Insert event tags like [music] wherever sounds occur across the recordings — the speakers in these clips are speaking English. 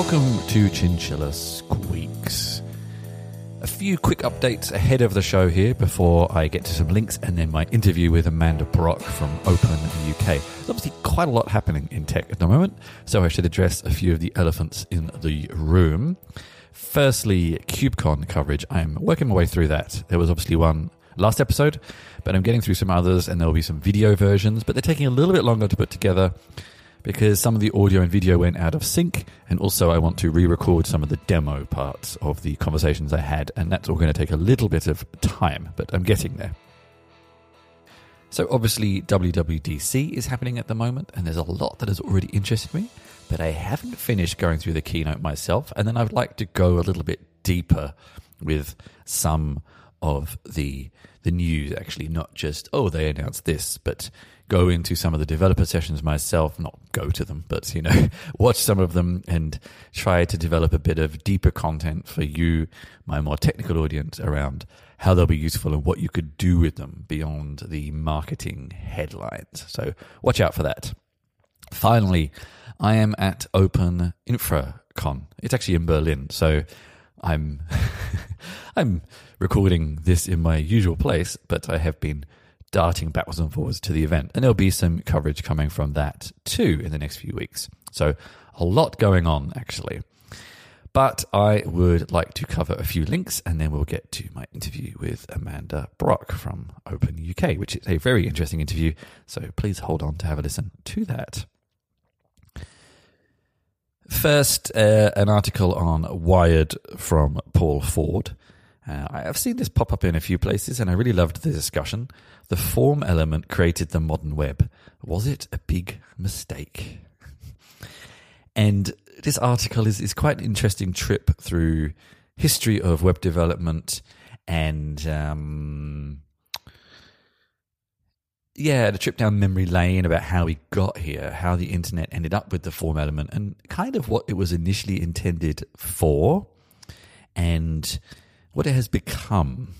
Welcome to Chinchilla Squeaks. A few quick updates ahead of the show here before I get to some links and then my interview with Amanda Brock from Open UK. There's obviously quite a lot happening in tech at the moment, so I should address a few of the elephants in the room. Firstly, KubeCon coverage. I'm working my way through that. There was obviously one last episode, but I'm getting through some others and there will be some video versions, but they're taking a little bit longer to put together because some of the audio and video went out of sync, and also I want to re record some of the demo parts of the conversations I had, and that's all going to take a little bit of time, but I'm getting there. So, obviously, WWDC is happening at the moment, and there's a lot that has already interested me, but I haven't finished going through the keynote myself, and then I would like to go a little bit deeper with some of the the news actually not just oh they announced this but go into some of the developer sessions myself, not go to them, but you know, [laughs] watch some of them and try to develop a bit of deeper content for you, my more technical audience around how they'll be useful and what you could do with them beyond the marketing headlines. So watch out for that. Finally, I am at Open InfraCon. It's actually in Berlin, so I'm [laughs] I'm recording this in my usual place, but I have been darting backwards and forwards to the event. And there'll be some coverage coming from that too in the next few weeks. So a lot going on actually. But I would like to cover a few links and then we'll get to my interview with Amanda Brock from Open UK, which is a very interesting interview. So please hold on to have a listen to that. First, uh, an article on Wired from Paul Ford. Uh, I've seen this pop up in a few places and I really loved the discussion. The form element created the modern web. Was it a big mistake? [laughs] and this article is, is quite an interesting trip through history of web development and um, yeah, the trip down memory lane about how we got here, how the internet ended up with the form element, and kind of what it was initially intended for, and what it has become.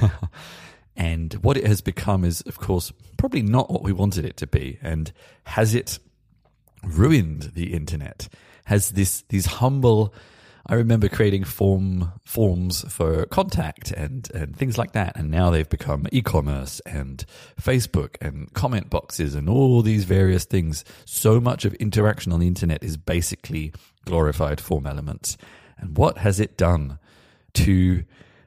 [laughs] and what it has become is, of course, probably not what we wanted it to be. And has it ruined the internet? Has this these humble I remember creating form forms for contact and, and things like that. And now they've become e-commerce and Facebook and comment boxes and all these various things. So much of interaction on the internet is basically glorified form elements. And what has it done to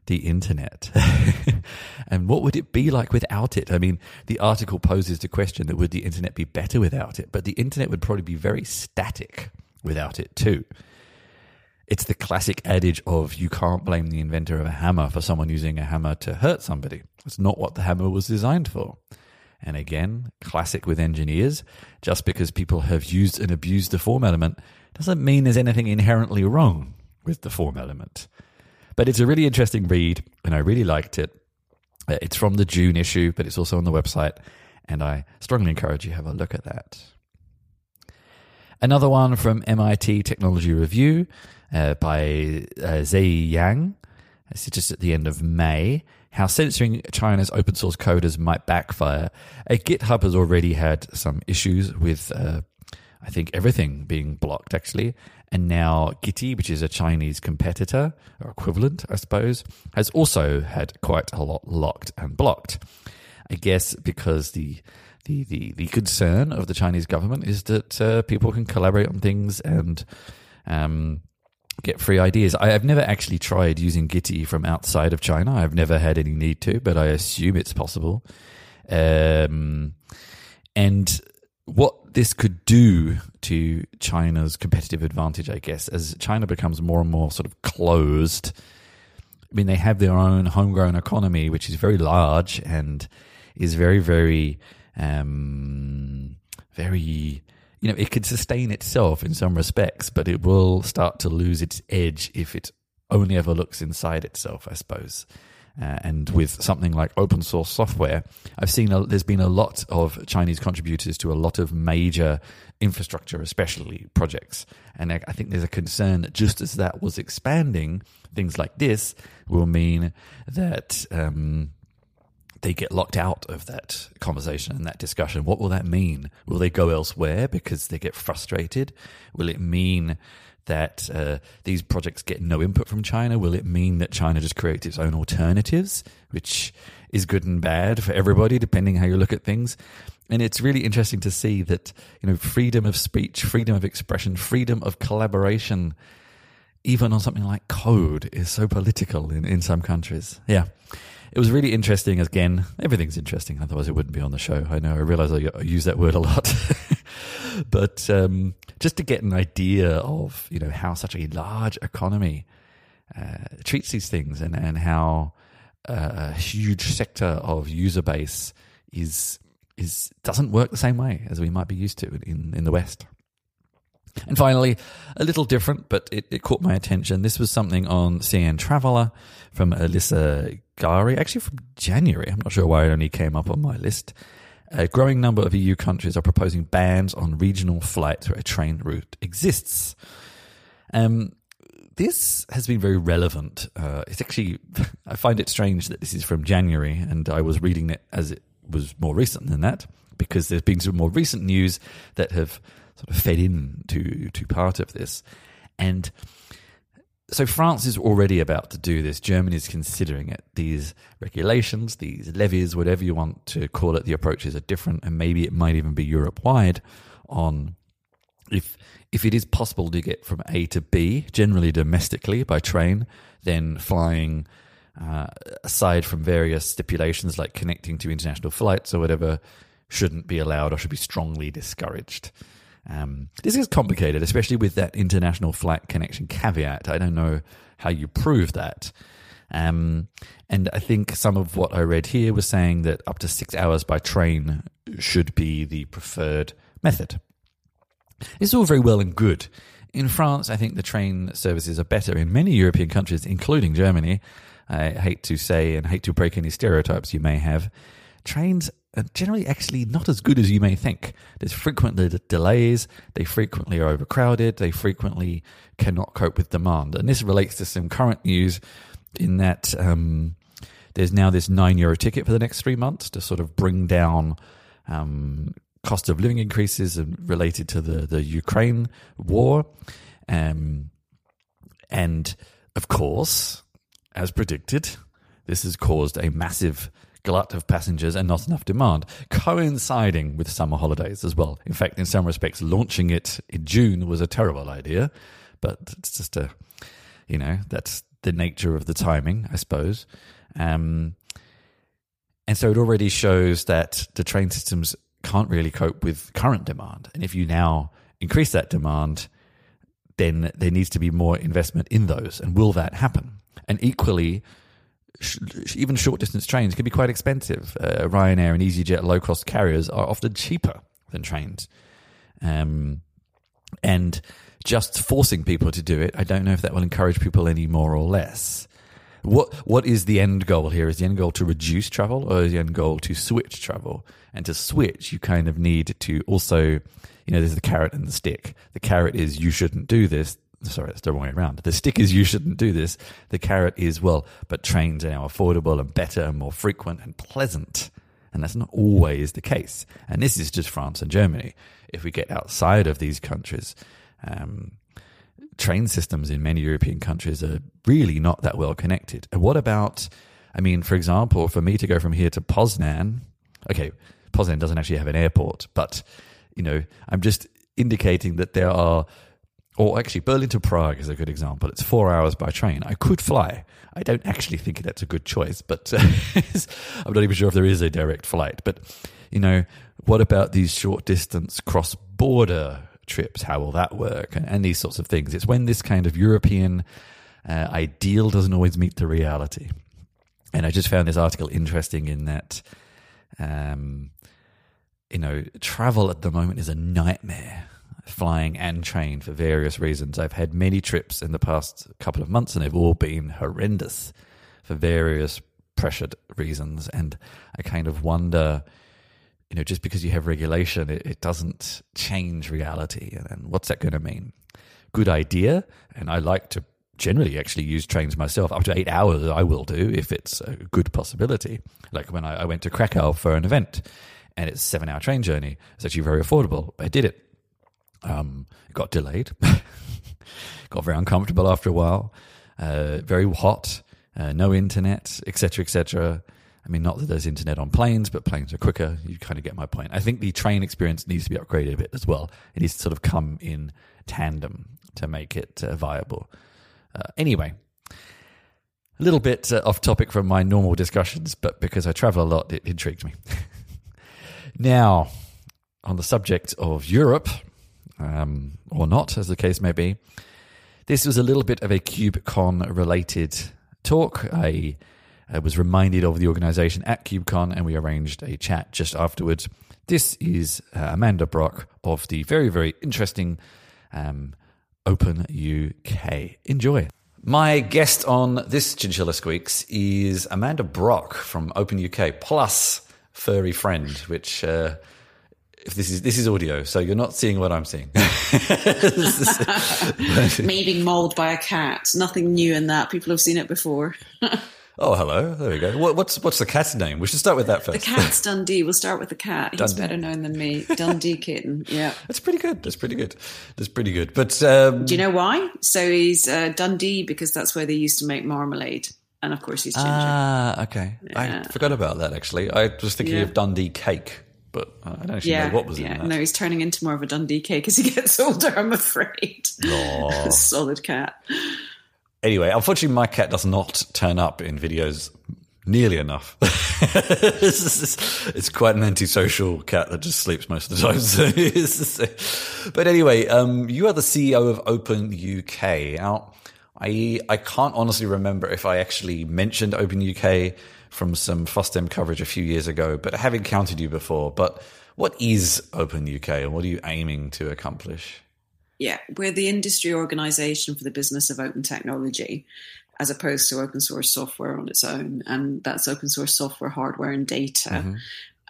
the internet. [laughs] and what would it be like without it? I mean, the article poses the question that would the internet be better without it? But the internet would probably be very static without it too. It's the classic adage of you can't blame the inventor of a hammer for someone using a hammer to hurt somebody. It's not what the hammer was designed for. And again, classic with engineers, just because people have used and abused the form element doesn't mean there's anything inherently wrong with the form element. But it's a really interesting read, and I really liked it. Uh, it's from the June issue, but it's also on the website, and I strongly encourage you have a look at that. Another one from MIT Technology Review uh, by uh, Zeyi Yang. Is just at the end of May. How censoring China's open source coders might backfire. Uh, GitHub has already had some issues with, uh, I think, everything being blocked, actually. And now Gitee, which is a Chinese competitor or equivalent, I suppose, has also had quite a lot locked and blocked. I guess because the the, the, the concern of the Chinese government is that uh, people can collaborate on things and um, get free ideas. I have never actually tried using Gitee from outside of China. I've never had any need to, but I assume it's possible. Um, and what this could do to China's competitive advantage, I guess, as China becomes more and more sort of closed. I mean, they have their own homegrown economy, which is very large and is very, very, um, very, you know, it could sustain itself in some respects, but it will start to lose its edge if it only ever looks inside itself, I suppose. Uh, and with something like open source software, I've seen a, there's been a lot of Chinese contributors to a lot of major infrastructure, especially projects. And I, I think there's a concern that just as that was expanding, things like this will mean that um, they get locked out of that conversation and that discussion. What will that mean? Will they go elsewhere because they get frustrated? Will it mean that uh, these projects get no input from China? Will it mean that China just creates its own alternatives, which is good and bad for everybody, depending how you look at things? And it's really interesting to see that you know freedom of speech, freedom of expression, freedom of collaboration, even on something like code, is so political in, in some countries. Yeah. It was really interesting. Again, everything's interesting. Otherwise, it wouldn't be on the show. I know. I realize I use that word a lot, [laughs] but um, just to get an idea of you know how such a large economy uh, treats these things and and how uh, a huge sector of user base is is doesn't work the same way as we might be used to in in the West. And finally, a little different, but it, it caught my attention. This was something on CN Traveller from Alyssa Gari, actually from January. I'm not sure why it only came up on my list. A growing number of EU countries are proposing bans on regional flights where a train route exists. Um, this has been very relevant. Uh, it's actually, [laughs] I find it strange that this is from January, and I was reading it as it was more recent than that, because there's been some more recent news that have sort of fed in to, to part of this. And so France is already about to do this. Germany is considering it. These regulations, these levies, whatever you want to call it, the approaches are different, and maybe it might even be Europe wide on if if it is possible to get from A to B, generally domestically by train, then flying. Uh, aside from various stipulations like connecting to international flights or whatever, shouldn't be allowed or should be strongly discouraged. Um, this is complicated, especially with that international flight connection caveat. I don't know how you prove that. Um, and I think some of what I read here was saying that up to six hours by train should be the preferred method. It's all very well and good. In France, I think the train services are better in many European countries, including Germany. I hate to say and hate to break any stereotypes you may have. Trains are generally actually not as good as you may think. There's frequently delays, they frequently are overcrowded, they frequently cannot cope with demand. And this relates to some current news in that um, there's now this nine euro ticket for the next three months to sort of bring down um, cost of living increases related to the, the Ukraine war. Um, and of course, as predicted, this has caused a massive glut of passengers and not enough demand, coinciding with summer holidays as well. In fact, in some respects, launching it in June was a terrible idea, but it's just a, you know, that's the nature of the timing, I suppose. Um, and so it already shows that the train systems can't really cope with current demand. And if you now increase that demand, then there needs to be more investment in those. And will that happen? And equally, even short distance trains can be quite expensive. Uh, Ryanair and EasyJet low cost carriers are often cheaper than trains. Um, and just forcing people to do it, I don't know if that will encourage people any more or less. What what is the end goal here? Is the end goal to reduce travel, or is the end goal to switch travel? And to switch, you kind of need to also, you know, there's the carrot and the stick. The carrot is you shouldn't do this sorry, that's the wrong way around. The stick is you shouldn't do this. The carrot is, well, but trains are now affordable and better and more frequent and pleasant. And that's not always the case. And this is just France and Germany. If we get outside of these countries, um, train systems in many European countries are really not that well connected. And what about, I mean, for example, for me to go from here to Poznan, okay, Poznan doesn't actually have an airport, but, you know, I'm just indicating that there are or actually Berlin to Prague is a good example. It's four hours by train. I could fly. I don't actually think that's a good choice, but uh, [laughs] I'm not even sure if there is a direct flight. But you know, what about these short distance cross border trips? How will that work? And, and, these sorts of things. It's when this kind of European uh, ideal doesn't always meet the reality. And I just found this article interesting in that, um, you know, travel at the moment is a nightmare flying and train for various reasons. I've had many trips in the past couple of months, and they've all been horrendous for various pressured reasons. And I kind of wonder, you know, just because you have regulation, it, it doesn't change reality. And what's that going to mean? Good idea. And I like to generally actually use trains myself. Up to eight hours, I will do if it's a good possibility. Like when I, I went to Krakow for an event and it's a seven hour train journey. It's actually very affordable. I did it um, it got delayed. [laughs] Got very uncomfortable after a while. Uh, very hot. Uh, no internet, etc., etc. I mean, not that there's internet on planes, but planes are quicker. You kind of get my point. I think the train experience needs to be upgraded a bit as well. It needs to sort of come in tandem to make it uh, viable. Uh, anyway, a little bit uh, off topic from my normal discussions, but because I travel a lot, it intrigued me. [laughs] now, on the subject of Europe, um, or not, as the case may be, this was a little bit of a KubeCon related talk. I, I was reminded of the organization at KubeCon and we arranged a chat just afterwards. This is uh, Amanda Brock of the very, very interesting um, Open UK. Enjoy. My guest on this Chinchilla Squeaks is Amanda Brock from Open UK plus Furry Friend, which uh, if this is this is audio, so you're not seeing what I'm seeing. [laughs] Me being mauled by a cat. Nothing new in that. People have seen it before. [laughs] oh, hello. There we go. What, what's what's the cat's name? We should start with that first. The cat's Dundee. We'll start with the cat. He's Dundee. better known than me. Dundee kitten. Yeah, that's pretty good. That's pretty good. That's pretty good. But um, do you know why? So he's uh, Dundee because that's where they used to make marmalade. And of course, he's ginger. Ah, okay. Yeah. I forgot about that. Actually, I was thinking yeah. of Dundee cake but I don't actually yeah, know what was yeah. in that. No, he's turning into more of a Dundee cake as he gets [laughs] older, I'm afraid. [laughs] Solid cat. Anyway, unfortunately, my cat does not turn up in videos nearly enough. [laughs] it's, quite an antisocial cat that just sleeps most of the time. So but anyway, um, you are the CEO of Open UK. Now, I I can't honestly remember if I actually mentioned Open UK from some FOSDEM coverage a few years ago, but I have encountered you before. But what is Open UK and what are you aiming to accomplish? Yeah, we're the industry organization for the business of open technology as opposed to open source software on its own. And that's open source software, hardware, and data. Mm-hmm.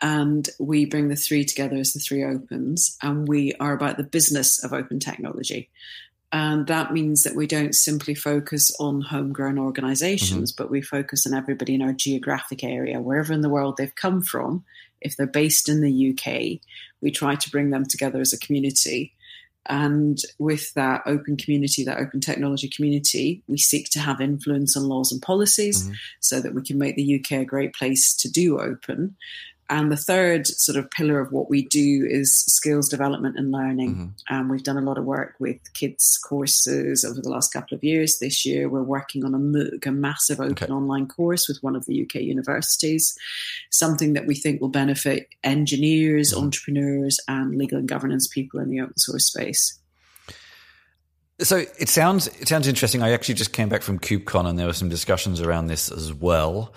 And we bring the three together as the three opens, and we are about the business of open technology. And that means that we don't simply focus on homegrown organizations, mm-hmm. but we focus on everybody in our geographic area, wherever in the world they've come from. If they're based in the UK, we try to bring them together as a community. And with that open community, that open technology community, we seek to have influence on laws and policies mm-hmm. so that we can make the UK a great place to do open. And the third sort of pillar of what we do is skills development and learning. Mm-hmm. And we've done a lot of work with kids' courses over the last couple of years. This year, we're working on a MOOC, a massive open okay. online course with one of the UK universities, something that we think will benefit engineers, mm-hmm. entrepreneurs, and legal and governance people in the open source space. So it sounds it sounds interesting. I actually just came back from KubeCon, and there were some discussions around this as well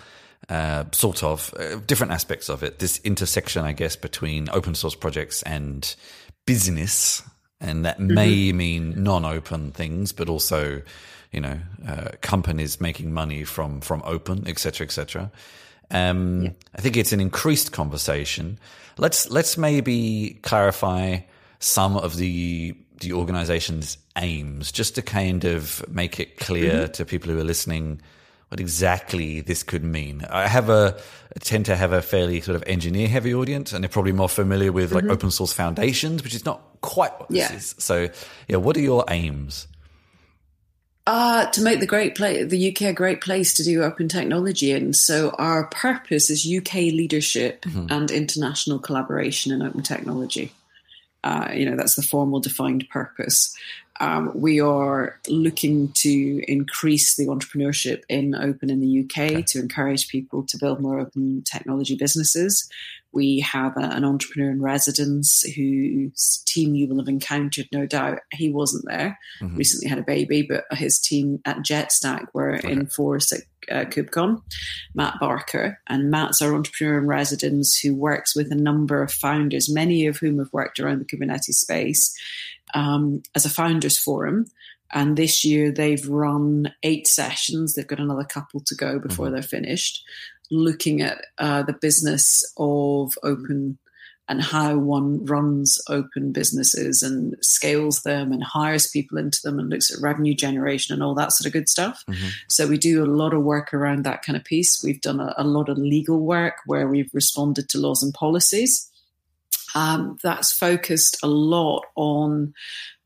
uh, sort of uh, different aspects of it. This intersection, I guess, between open source projects and business, and that mm-hmm. may mean non-open things, but also, you know, uh, companies making money from from open, etc., etc. Um, yeah. I think it's an increased conversation. Let's let's maybe clarify some of the the organization's aims, just to kind of make it clear mm-hmm. to people who are listening what exactly this could mean. I have a I tend to have a fairly sort of engineer heavy audience, and they're probably more familiar with like mm-hmm. open source foundations, which is not quite what yeah. this is. So, yeah, what are your aims? Uh, to make the great place, the UK a great place to do open technology in. So our purpose is UK leadership mm-hmm. and international collaboration in open technology. Uh, you know, that's the formal defined purpose. Um, we are looking to increase the entrepreneurship in open in the UK okay. to encourage people to build more open technology businesses. We have a, an entrepreneur in residence whose team you will have encountered, no doubt. He wasn't there, mm-hmm. recently had a baby, but his team at JetStack were okay. in force at uh, KubeCon, Matt Barker. And Matt's our entrepreneur in residence who works with a number of founders, many of whom have worked around the Kubernetes space um, as a founders forum. And this year they've run eight sessions. They've got another couple to go before mm-hmm. they're finished, looking at uh, the business of open and how one runs open businesses and scales them and hires people into them and looks at revenue generation and all that sort of good stuff. Mm-hmm. So we do a lot of work around that kind of piece. We've done a, a lot of legal work where we've responded to laws and policies Um, that's focused a lot on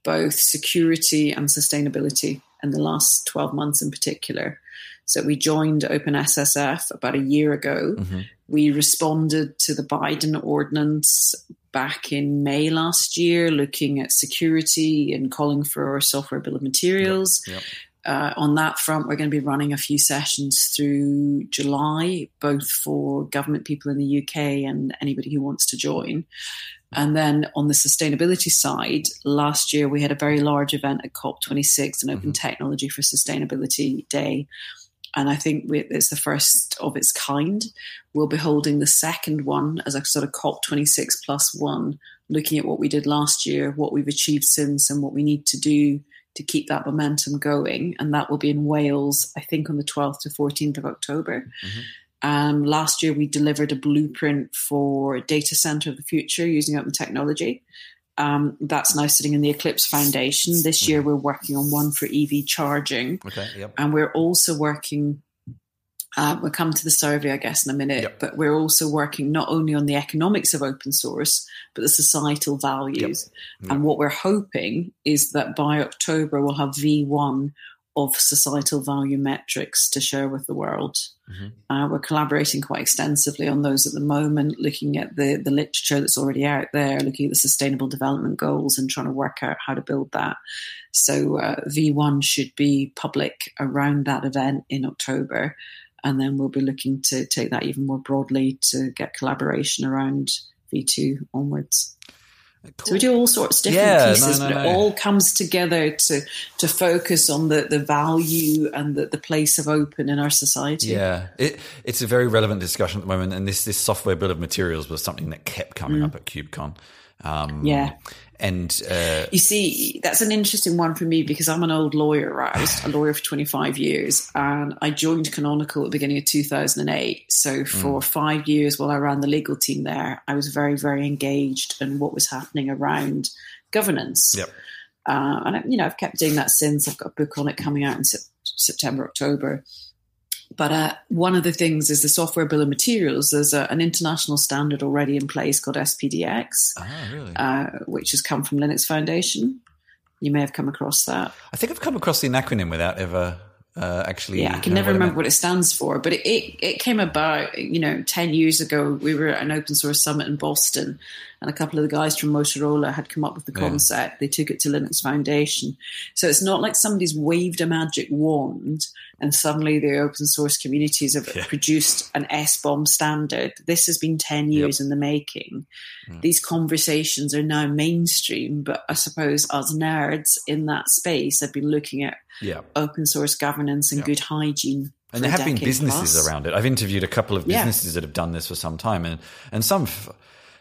both security and sustainability in the last 12 months in particular. So we joined OpenSSF about a year ago. Mm-hmm. We responded to the Biden ordinance back in May last year, looking at security and calling for a software bill of materials. Yep. Yep. Uh, on that front, we're going to be running a few sessions through July, both for government people in the UK and anybody who wants to join. And then on the sustainability side, last year we had a very large event at COP26, an Open mm-hmm. Technology for Sustainability Day. And I think we, it's the first of its kind. We'll be holding the second one as a sort of COP26 plus one, looking at what we did last year, what we've achieved since, and what we need to do to keep that momentum going. And that will be in Wales, I think, on the 12th to 14th of October. Mm-hmm. Um, last year, we delivered a blueprint for data center of the future using open technology. Um, that's now sitting in the Eclipse Foundation. This year, mm-hmm. we're working on one for EV charging. Okay, yep. And we're also working, uh, we'll come to the survey, I guess, in a minute, yep. but we're also working not only on the economics of open source, but the societal values. Yep. And what we're hoping is that by October, we'll have V1 of societal value metrics to share with the world. Mm-hmm. Uh, we're collaborating quite extensively on those at the moment, looking at the, the literature that's already out there, looking at the sustainable development goals and trying to work out how to build that. So uh, V1 should be public around that event in October. And then we'll be looking to take that even more broadly to get collaboration around V2 onwards. Cool. So we do all sorts of different yeah, pieces, no, no, but it all comes together to to focus on the, the value and the, the place of open in our society. Yeah, it, it's a very relevant discussion at the moment, and this this software bill of materials was something that kept coming mm. up at KubeCon. Um, yeah, and uh, you see, that's an interesting one for me because I'm an old lawyer, right? I was a lawyer for 25 years and I joined Canonical at the beginning of 2008. So for mm. five years while I ran the legal team there, I was very, very engaged in what was happening around governance. Yep. Uh, and, you know, I've kept doing that since. I've got a book on it coming out in September, October. But uh, one of the things is the software bill of materials. There's a, an international standard already in place called SPDX, oh, really? uh, which has come from Linux Foundation. You may have come across that. I think I've come across the acronym without ever uh, actually. Yeah, I can never remember what it stands for, but it, it, it came about, you know, 10 years ago. We were at an open source summit in Boston, and a couple of the guys from Motorola had come up with the concept. Yeah. They took it to Linux Foundation. So it's not like somebody's waved a magic wand and suddenly the open source communities have yeah. produced an SBOM standard. This has been 10 years yep. in the making. These conversations are now mainstream, but I suppose us nerds in that space have been looking at yeah. open source governance and good hygiene and there have been businesses plus. around it. I've interviewed a couple of businesses that have done this for some time, and and some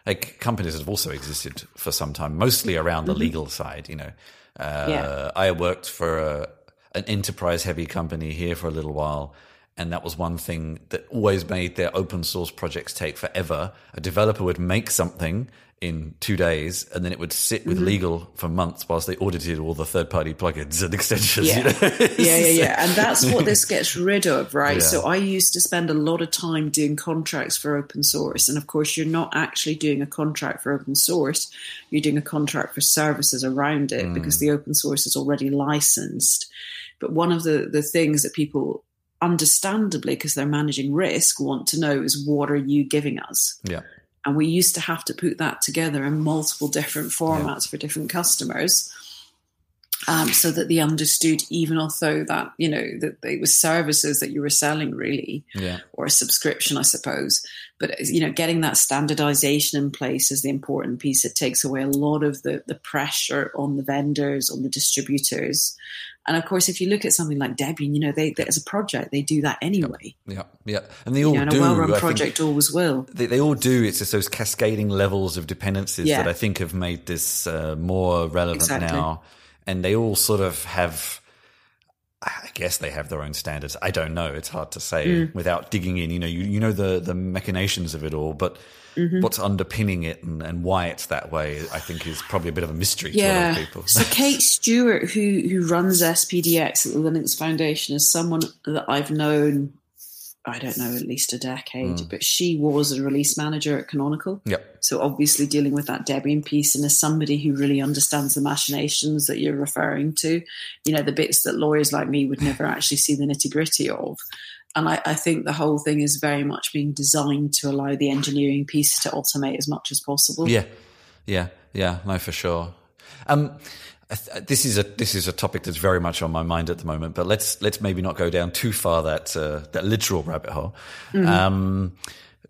like companies that have also existed for some time, mostly around the mm-hmm. legal side. You know, uh, yeah. I worked for a, an enterprise heavy company here for a little while. And that was one thing that always made their open source projects take forever. A developer would make something in two days, and then it would sit with mm-hmm. legal for months whilst they audited all the third party plugins and extensions. Yeah, you know? yeah, yeah, yeah. [laughs] And that's what this gets rid of, right? Yeah. So I used to spend a lot of time doing contracts for open source. And of course, you're not actually doing a contract for open source, you're doing a contract for services around it mm. because the open source is already licensed. But one of the, the things that people understandably because they're managing risk want to know is what are you giving us yeah and we used to have to put that together in multiple different formats yeah. for different customers. Um, so that they understood, even although that you know that it was services that you were selling, really, yeah. or a subscription, I suppose. But you know, getting that standardization in place is the important piece. It takes away a lot of the the pressure on the vendors, on the distributors, and of course, if you look at something like Debian, you know, they, they as a project, they do that anyway. Yeah, yeah. And they all you know, do. a well-run project always will. They, they, all do. It's just those cascading levels of dependencies yeah. that I think have made this uh, more relevant exactly. now. And they all sort of have I guess they have their own standards. I don't know. It's hard to say mm. without digging in. You know, you, you know the the machinations of it all, but mm-hmm. what's underpinning it and, and why it's that way, I think, is probably a bit of a mystery yeah. to a lot of people. so [laughs] Kate Stewart, who who runs SPDX at the Linux Foundation, is someone that I've known I don't know, at least a decade. Mm. But she was a release manager at Canonical. Yep. So obviously dealing with that Debian piece and as somebody who really understands the machinations that you're referring to, you know, the bits that lawyers like me would never actually see the nitty gritty of. And I, I, think the whole thing is very much being designed to allow the engineering piece to automate as much as possible. Yeah, yeah, yeah. No, for sure. Um, this is a this is a topic that's very much on my mind at the moment. But let's let's maybe not go down too far that uh, that literal rabbit hole. Mm-hmm. Um,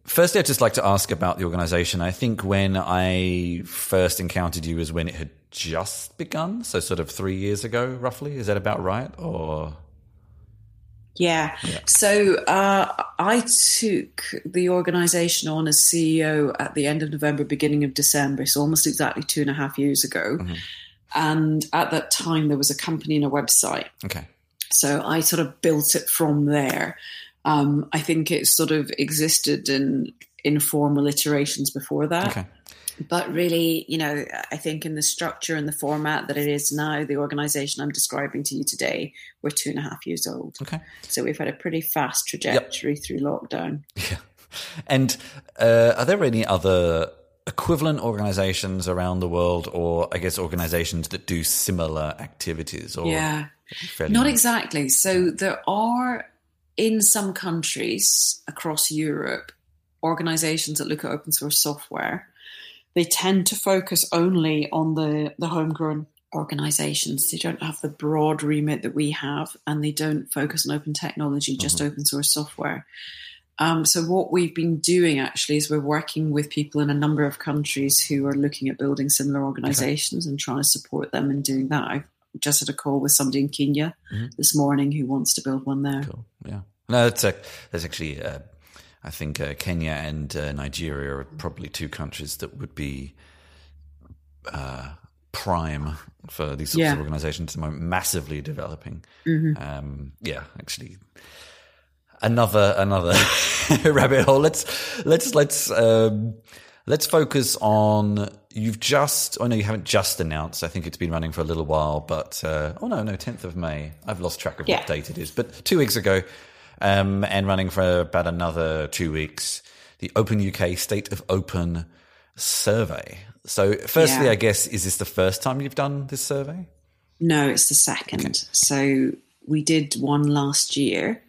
firstly, I'd just like to ask about the organization. I think when I first encountered you was when it had just begun, so sort of three years ago, roughly. Is that about right? Or yeah. yeah. So uh, I took the organization on as CEO at the end of November, beginning of December, so almost exactly two and a half years ago. Mm-hmm. And at that time, there was a company and a website. Okay. So I sort of built it from there. Um, I think it sort of existed in informal iterations before that. Okay. But really, you know, I think in the structure and the format that it is now, the organization I'm describing to you today, we're two and a half years old. Okay. So we've had a pretty fast trajectory yep. through lockdown. Yeah. And uh, are there any other equivalent organizations around the world, or I guess organizations that do similar activities? Or yeah, not exactly. So there are in some countries across Europe organizations that look at open source software. They tend to focus only on the the homegrown organizations. They don't have the broad remit that we have, and they don't focus on open technology, just mm-hmm. open source software. Um, so what we've been doing actually is we're working with people in a number of countries who are looking at building similar organizations okay. and trying to support them in doing that. I just had a call with somebody in Kenya mm-hmm. this morning who wants to build one there. Cool. Yeah. No, that's, a, that's actually, uh, I think uh, Kenya and uh, Nigeria are probably two countries that would be uh, prime for these sorts yeah. of organizations at the moment, massively developing. Mm-hmm. Um, yeah, actually another another [laughs] rabbit hole. Let's let's let's um, let's focus on. You've just. Oh no, you haven't just announced. I think it's been running for a little while, but uh, oh no, no, tenth of May. I've lost track of yeah. what date it is, but two weeks ago, um, and running for about another two weeks. The Open UK State of Open survey. So, firstly, yeah. I guess is this the first time you've done this survey? No, it's the second. Okay. So we did one last year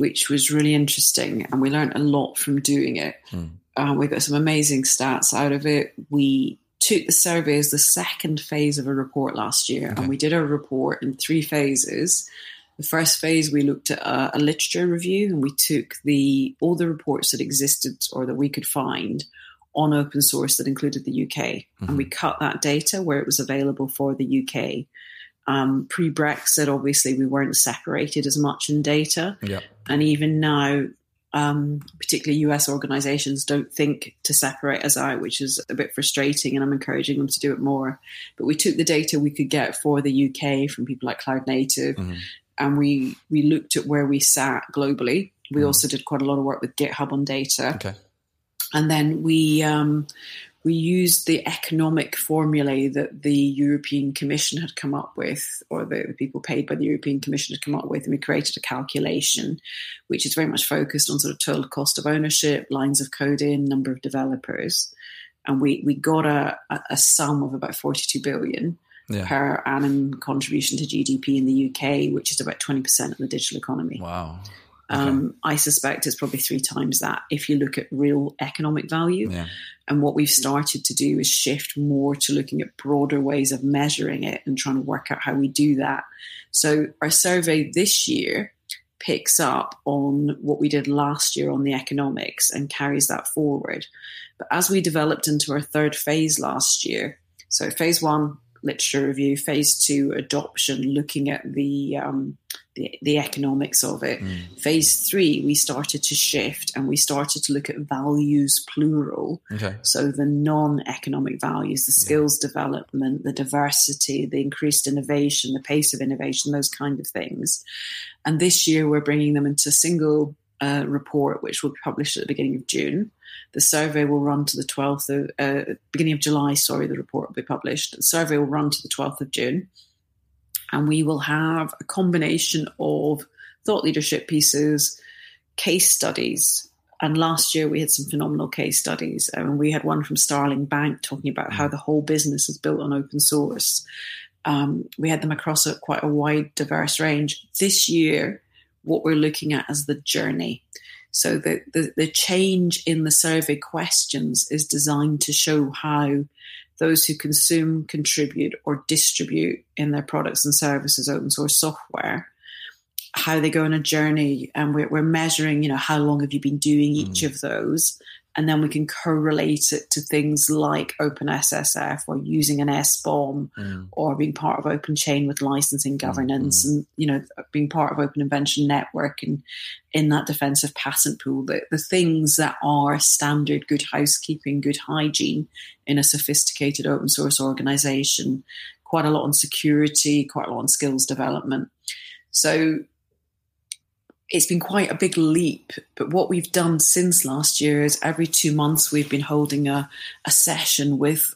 which was really interesting. And we learned a lot from doing it. Mm. Uh, we got some amazing stats out of it. We took the survey as the second phase of a report last year, okay. and we did a report in three phases. The first phase, we looked at a, a, literature review, and we took the all the reports that existed or that we could find on open source that included the UK, mm-hmm. and we cut that data where it was available for the UK. Um, Pre Brexit, obviously, we weren't separated as much in data. Yep. And even now, um, particularly US organizations don't think to separate us out, which is a bit frustrating, and I'm encouraging them to do it more. But we took the data we could get for the UK from people like Cloud Native, mm-hmm. And we we looked at where we sat globally. We mm. also did quite a lot of work with GitHub on data. Okay. And then we um, we used the economic formulae that the European Commission had come up with, or the, the, people paid by the European Commission had come up with, and we created a calculation which is very much focused on sort of total cost of ownership, lines of code in, number of developers. And we, we got a, a sum of about 42 billion yeah. per annum contribution to GDP in the UK, which is about 20% of the digital economy. Wow. Okay. Um, I suspect it's probably three times that if you look at real economic value. Yeah. And what we've started to do is shift more to looking at broader ways of measuring it and trying to work out how we do that. So our survey this year picks up on what we did last year on the economics and carries that forward. But as we developed into our third phase last year, so phase one, literature review, phase two, adoption, looking at the um, the, the economics of it. Mm. Phase three, we started to shift and we started to look at values plural. Okay. So the non economic values, the skills yeah. development, the diversity, the increased innovation, the pace of innovation, those kind of things. And this year we're bringing them into a single uh, report, which will be published at the beginning of June. The survey will run to the 12th of, uh, beginning of July, sorry, the report will be published. The survey will run to the 12th of June and we will have a combination of thought leadership pieces, case studies. And last year we had some phenomenal case studies. I mean, we had one from Starling Bank talking about how the whole business is built on open source. Um, we had them across a, quite a wide, diverse range. This year, what we're looking at is the journey. So the, the, the change in the survey questions is designed to show how those who consume, contribute, or distribute in their products and services open source software how they go on a journey and we're, we're, measuring you know how long have you been doing each mm. of those and then we can correlate it to things like OpenSSF or using an SBOM mm. or being part of Open Chain with licensing mm, governance mm. and you know being part of Open Invention Network and in that defensive patent pool the, the things that are standard good housekeeping good hygiene in a sophisticated open source organization quite a lot on security quite a lot on skills development so it's been quite a big leap. But what we've done since last year is every two months we've been holding a, a session with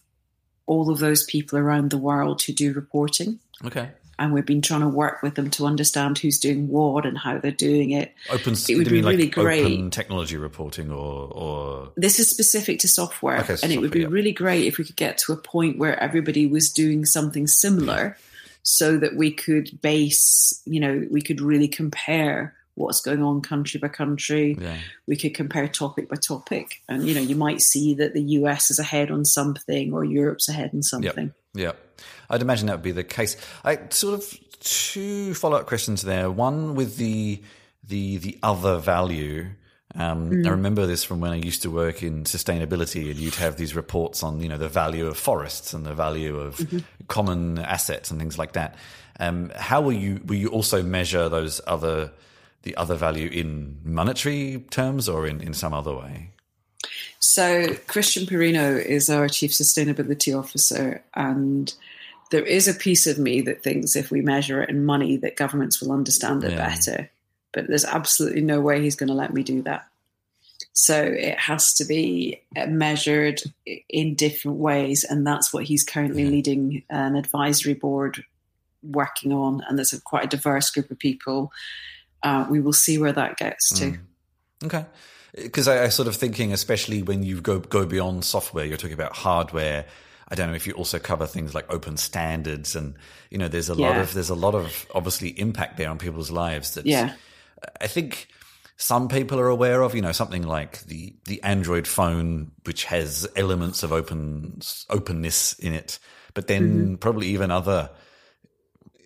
all of those people around the world who do reporting. Okay. And we've been trying to work with them to understand who's doing what and how they're doing it. Open, it would be like really great. Open technology reporting, or, or this is specific to software, okay, so and it would be yeah. really great if we could get to a point where everybody was doing something similar, so that we could base, you know, we could really compare what's going on country by country. Yeah. We could compare topic by topic. And, you know, you might see that the US is ahead on something or Europe's ahead on something. Yeah. I'd imagine that would be the case. I sort of two follow up questions there. One with the the the other value. Um, mm. I remember this from when I used to work in sustainability, and you'd have these reports on, you know, the value of forests and the value of mm-hmm. common assets and things like that. Um, how will you will you also measure those other the other value in monetary terms or in, in some other way? So, Christian Perino is our Chief Sustainability Officer, and there is a piece of me that thinks if we measure it in money, that governments will understand it yeah. better. But there's absolutely no way he's going to let me do that. So it has to be measured in different ways, and that's what he's currently yeah. leading an advisory board working on. And there's a, quite a diverse group of people uh, we will see where that gets to. Mm. Okay. Because I, I sort of thinking, especially when you go go beyond software, you're talking about hardware. I don't know if you also cover things like open standards, and you know, there's a yeah. lot of there's a lot of obviously impact there on people's lives. That yeah, I think some people are aware of. You know, something like the the Android phone, which has elements of open openness in it, but then mm-hmm. probably even other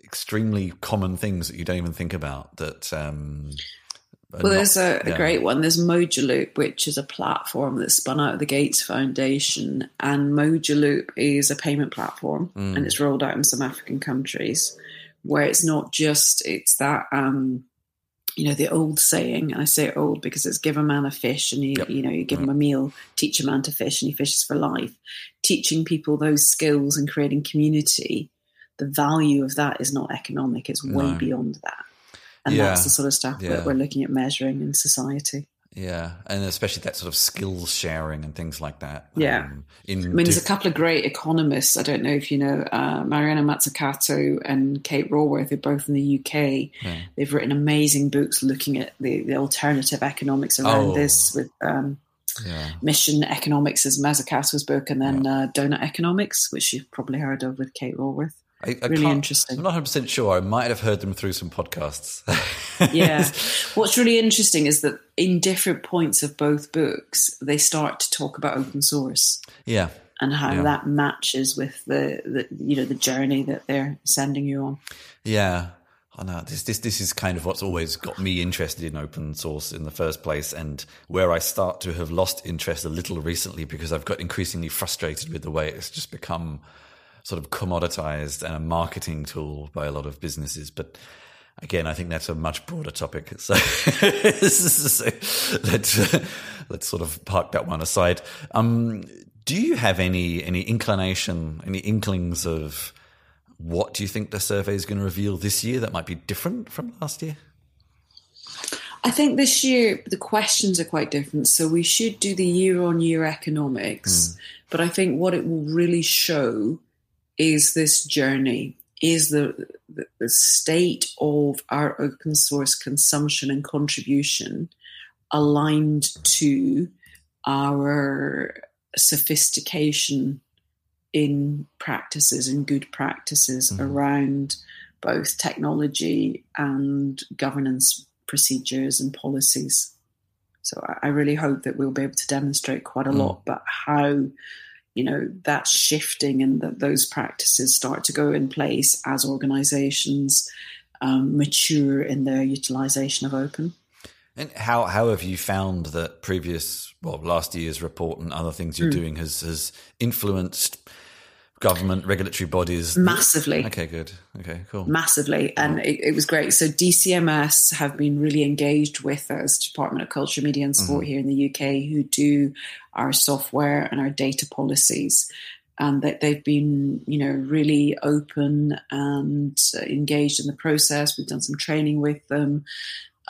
extremely common things that you don't even think about that um, well, there's a, a, great one. There's Mojaloop, which is a platform that spun out of the Gates Foundation, and Mojaloop is a payment platform, mm. and it's rolled out in some African countries, where it's not just it's that um, you know the old saying. And I say old because it's give a man a fish, and you yep. you know you give him a meal, teach a man to fish, and he fishes for life. Teaching people those skills and creating community the value of that is not economic; it's way no. beyond that. And yeah. that's the sort of stuff yeah. that we're looking at measuring in society. Yeah, and especially that sort of skills sharing and things like that. Yeah, um, in I mean, there's a couple of great economists. I don't know if you know uh, Mariana Mazzucato and Kate Raworth. They're both in the UK. Yeah. They've written amazing books looking at the, the alternative economics around oh. this with um, yeah. Mission Economics is Mazzucato's book, and then yeah. uh, Doughnut Economics, which you've probably heard of with Kate Raworth. I, I really interesting. I'm not 100 percent sure. I might have heard them through some podcasts. [laughs] yeah. What's really interesting is that in different points of both books, they start to talk about open source. Yeah. And how yeah. that matches with the, the you know the journey that they're sending you on. Yeah. I know this, this this is kind of what's always got me interested in open source in the first place, and where I start to have lost interest a little recently because I've got increasingly frustrated with the way it's just become sort of commoditized and a marketing tool by a lot of businesses. But again, I think that's a much broader topic. [laughs] So let's let's sort of park that one aside. Um, do you have any any inclination, any inklings of what do you think the survey is going to reveal this year that might be different from last year? I think this year the questions are quite different. So we should do the year on year economics. Mm. But I think what it will really show is this journey, is the, the, the state of our open source consumption and contribution aligned to our sophistication in practices and good practices mm-hmm. around both technology and governance procedures and policies. So I really hope that we'll be able to demonstrate quite a mm. lot but how you know that's shifting and that those practices start to go in place as organizations um, mature in their utilization of open. And how how have you found that previous well last year's report and other things you're mm. doing has has influenced government regulatory bodies. Massively. Okay good. Okay cool. Massively. And it, it, was great. So dcms have been really engaged with us department of culture media and sport mm-hmm. here in the uk who do our software and our data policies. And that they've been you know really open and engaged in the process. We've done some training with them.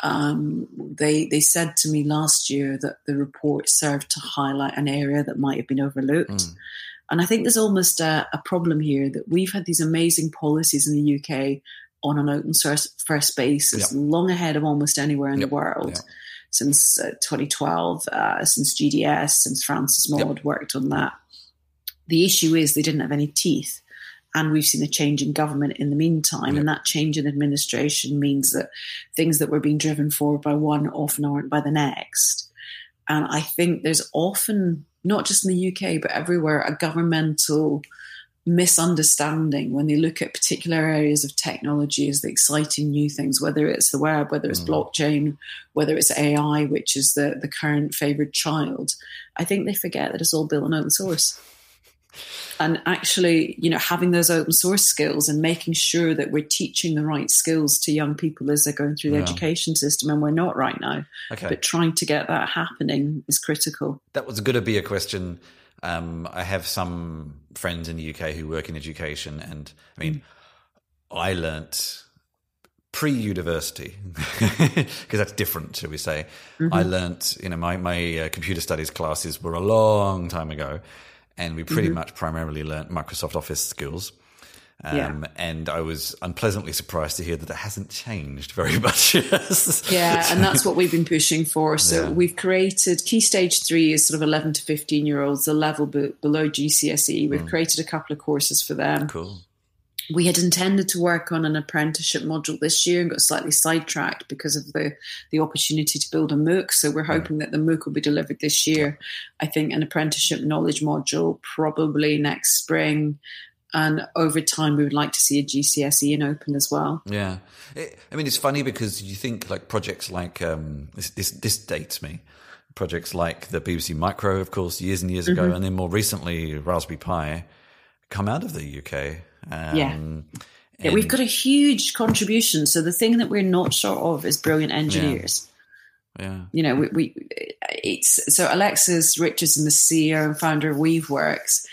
Um, they they said to me last year that the report served to highlight an area that might have been overlooked. Mm and I think there's almost a, a, problem here that we've had these amazing policies in the UK on an open source first basis, yep. long ahead of almost anywhere in yep. the world. Yep. Since uh, 2012, uh, since GDS, since Francis Maude worked on that. The issue is they didn't have any teeth. And we've seen a change in government in the meantime. And that change in administration means that things that were being driven forward by one often aren't by the next. And I think there's often not just in the UK, but everywhere, a governmental misunderstanding when they look at particular areas of technology as the exciting new things, whether it's the web, whether it's mm. blockchain, whether it's AI, which is the, the current favored child. I think they forget that it's all built on open source and actually you know having those open source skills and making sure that we're teaching the right skills to young people as they're going through the yeah. education system and we're not right now okay. but trying to get that happening is critical that was going to be a question um, i have some friends in the uk who work in education and i mean mm. i learnt pre-university [laughs] because that's different shall we say mm-hmm. i learnt you know my, my uh, computer studies classes were a long time ago and we pretty mm-hmm. much primarily learnt Microsoft Office skills. Um, yeah. And I was unpleasantly surprised to hear that it hasn't changed very [laughs] much. yeah, and that's what we've been pushing for. So yeah. we've created Key Stage 3 is sort of 11 to 15 year olds, the level be- below GCSE. We've mm. created a couple of courses for them. Cool we had intended to work on an apprenticeship module this year and got slightly sidetracked because of the the opportunity to build a MOOC. So we're hoping that the MOOC will be delivered this year. I think an apprenticeship knowledge module probably next spring. And over time, we would like to see a GCSE in open as well. Yeah, it, I mean, it's funny because you think like projects like um, this, this, this dates me. Projects like the BBC Micro, of course, years and years ago, mm-hmm. and then more recently Raspberry Pi, come out of the UK um, yeah. Yeah, we've got a huge contribution. So the thing that we're not short of is brilliant engineers. Yeah. yeah. You know, we, we it's so Alexis Richardson, the CEO and founder of Weaveworks,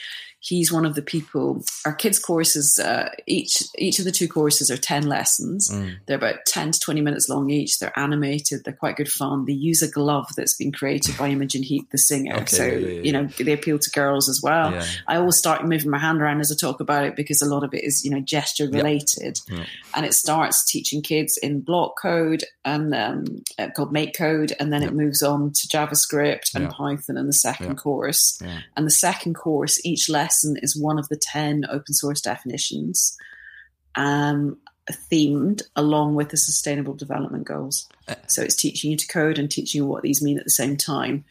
he's one of the people. Our kids' courses, uh, each each of the two courses are ten lessons. Mm. They're about ten to twenty minutes long each. They're animated. They're quite good fun. They use a glove that's been created by Imogen Heap, the singer. [laughs] Okay, so yeah, yeah, you know they appeal to girls as well. I always start moving my hand around as I talk about it because a lot of it is you know gesture related, yep. Yep. and it starts teaching kids in block code and um, uh, called MakeCode, and then yep. it moves on to JavaScript and Python in the second course. And the second course, each lesson lesson is one of the 10 open source definitions um, themed along with the sustainable development goals. So it's teaching you to code and teaching you what these mean at the same time.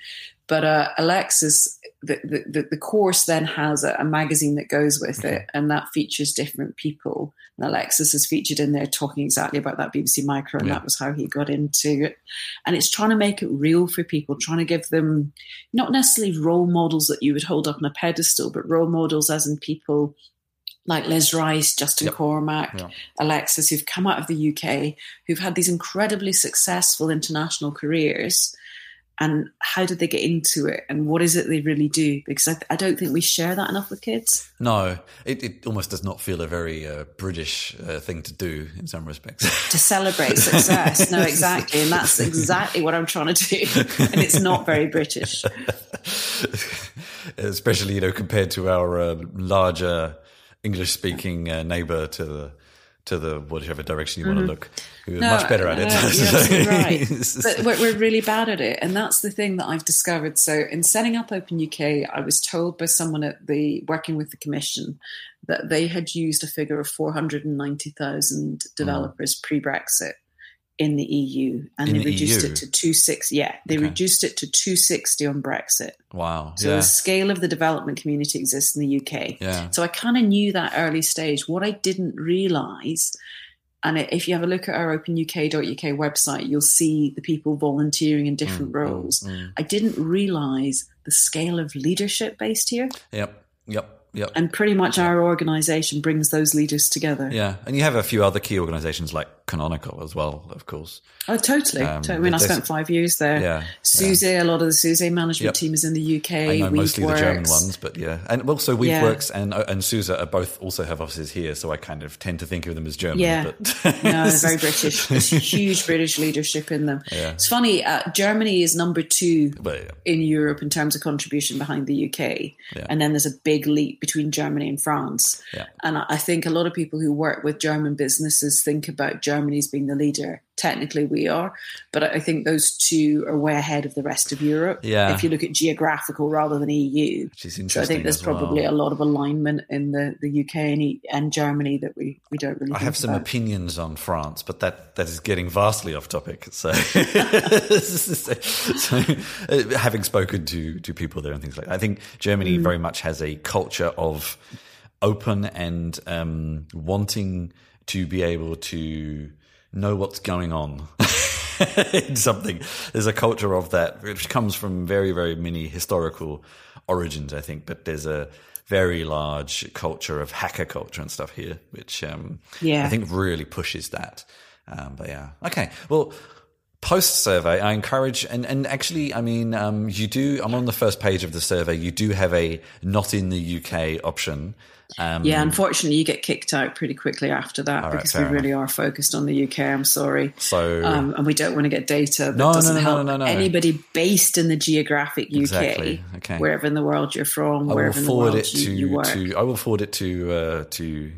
But uh, Alexis, the, the, the, course then has a, a magazine that goes with it, and that features different people. And Alexis is featured in there talking exactly about that BBC Micro, and yeah. that was how he got into it. And it's trying to make it real for people, trying to give them not necessarily role models that you would hold up on a pedestal, but role models as in people like Liz Rice, Justin yep. Cormack, yeah. Alexis, who've come out of the UK, who've had these incredibly successful international careers and how did they get into it and what is it they really do? Because i, I don't think we share that enough with kids. No it, it almost does not feel a very uh, british uh, thing to do in some respects. [laughs] To celebrate success. No exactly. And that's exactly what i'm trying to do. And it's not very british. [laughs] Especially you know compared to our uh, larger english speaking uh, neighbor to the to the whatever direction you want to look. We're no, much better at it. [laughs] right. [laughs] but we're, we're really bad at it, and that's the thing that I've discovered. So, in setting up Open UK, I was told by someone at the working with the commission that they had used a figure of four hundred and ninety thousand mm. developers mm. pre-Brexit in the EU, and in they the reduced EU? it to two six. Yeah, they okay. reduced it to two sixty on Brexit. Wow! So yeah. the scale of the development community exists in the UK. Yeah. So I kind of knew that early stage. What I didn't realise, and if you have a look at our OpenUK.uk website, you'll see the people volunteering in different mm, mm roles. Mm, mm. I didn't realise the scale of leadership based here. Yep. Yep. Yep. And pretty much our organization brings those leaders together. Yeah. And you have a few other key organizations like Canonical as well, of course. Oh, totally. Um, I mean, I spent five years there. Yeah. SUSE, yeah. a lot of the SUSE management yep. team is in the UK. I know mostly the German ones, but yeah. And also WeaveWorks yeah. and, and SUSE are both also have offices here, so I kind of tend to think of them as German. Yeah. But [laughs] no, they're very British. There's [laughs] huge British leadership in them. Yeah. It's funny, uh, Germany is number two but, yeah. in Europe in terms of contribution behind the UK. And then there's a big leap between Germany and France. Yeah. And I think a lot of people who work with German businesses think about Germany as being the leader technically we are. But I think those two are way ahead of the rest of Europe. Yeah. If you look at geographical rather than EU. Which is interesting. So I think there's probably well. a lot of alignment in the, the UK and, and Germany that we, we don't really I have some about. opinions on France, but that, that is getting vastly off topic. So, [laughs] so uh, having spoken to, to people there and things like that, I think Germany mm. very much has a culture of open and um, wanting to be able to know what's going on [laughs] in something. There's a culture of that, which comes from very, very many historical origins, I think, but there's a very large culture of hacker culture and stuff here, which um, yeah. I think really pushes that. Um, but yeah, okay. Well, post survey, I encourage, and, and actually, I mean, um, you do, I'm on the first page of the survey, you do have a not in the UK option. Um, yeah, unfortunately, you get kicked out pretty quickly after that because right, we really enough. are focused on the UK. I'm sorry. So, um, and we don't want to get data that no, doesn't no, no, help no, no, anybody based in the geographic UK, exactly. okay. wherever in the world you're from, I wherever in the world it you, you work. To, I will forward it to uh, to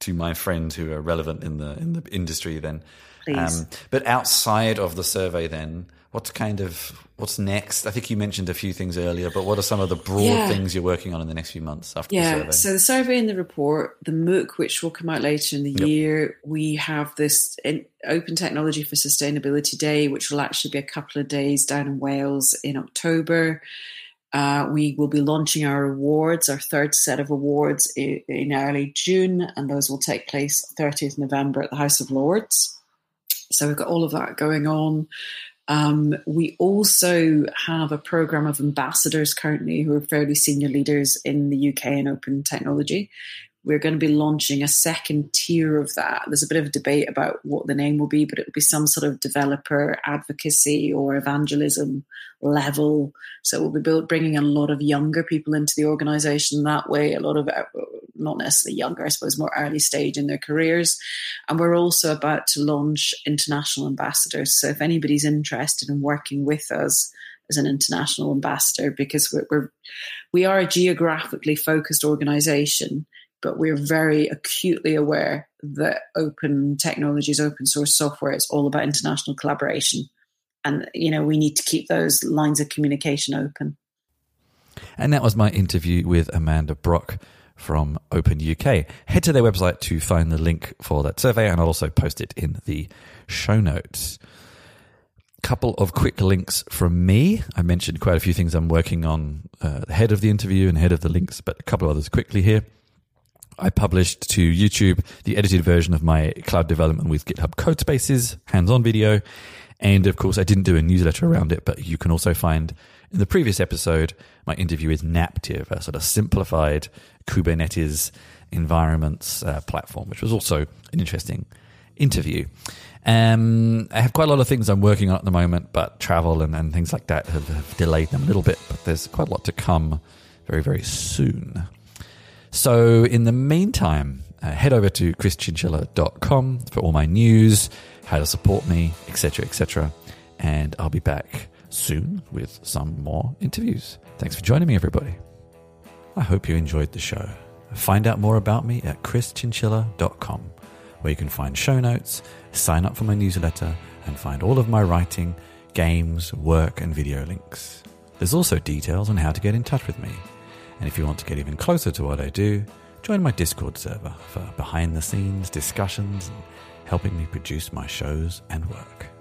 to my friends who are relevant in the in the industry. Then, please. Um, but outside of the survey, then what's kind of what's next? I think you mentioned a few things earlier, but what are some of the broad yeah. things you're working on in the next few months after yeah, the survey? So the survey and the report, the MOOC, which will come out later in the yep. year, we have this Open Technology for Sustainability Day, which will actually be a couple of days down in Wales in October. Uh, we will be launching our awards, our third set of awards in, in early June, and those will take place 30th November at the House of Lords. So we've got all of that going on. Um, we also have a program of ambassadors currently who are fairly senior leaders in the UK in open technology. We're going to be launching a second tier of that. There's a bit of a debate about what the name will be, but it will be some sort of developer advocacy or evangelism level. So we'll be bringing a lot of younger people into the organization that way, a lot of uh, not necessarily younger, I suppose, more early stage in their careers. And we're also about to launch international ambassadors. So if anybody's interested in working with us as an international ambassador, because we're, we're we are a geographically focused organization, but we're very acutely aware that open technologies, open source software, it's all about international collaboration. And, you know, we need to keep those lines of communication open. And that was my interview with Amanda Brock from Open UK. Head to their website to find the link for that survey, and I'll also post it in the show notes. Couple of quick links from me. I mentioned quite a few things I'm working on uh, ahead of the interview and ahead of the links, but a couple of others quickly here. I published to YouTube the edited version of my cloud development with GitHub Codespaces hands on video. And of course, I didn't do a newsletter around it, but you can also find in the previous episode my interview with Napptive, a sort of simplified Kubernetes environments uh, platform, which was also an interesting interview. Um, I have quite a lot of things I'm working on at the moment, but travel and, and things like that have, have, delayed them a little bit. But there's quite a lot to come very, very soon. So, in the meantime, uh, head over to chrischinchilla.com for all my news, how to support me, etc., etc. And I'll be back soon with some more interviews. Thanks for joining me, everybody. I hope you enjoyed the show. Find out more about me at chrischinchilla.com. where you can find show notes, sign up for my newsletter, and find all of my writing, games, work, and video links. There's also details on how to get in touch with me. And if you want to get even closer to what I do, join my Discord server for behind the scenes discussions and helping me produce my shows and work.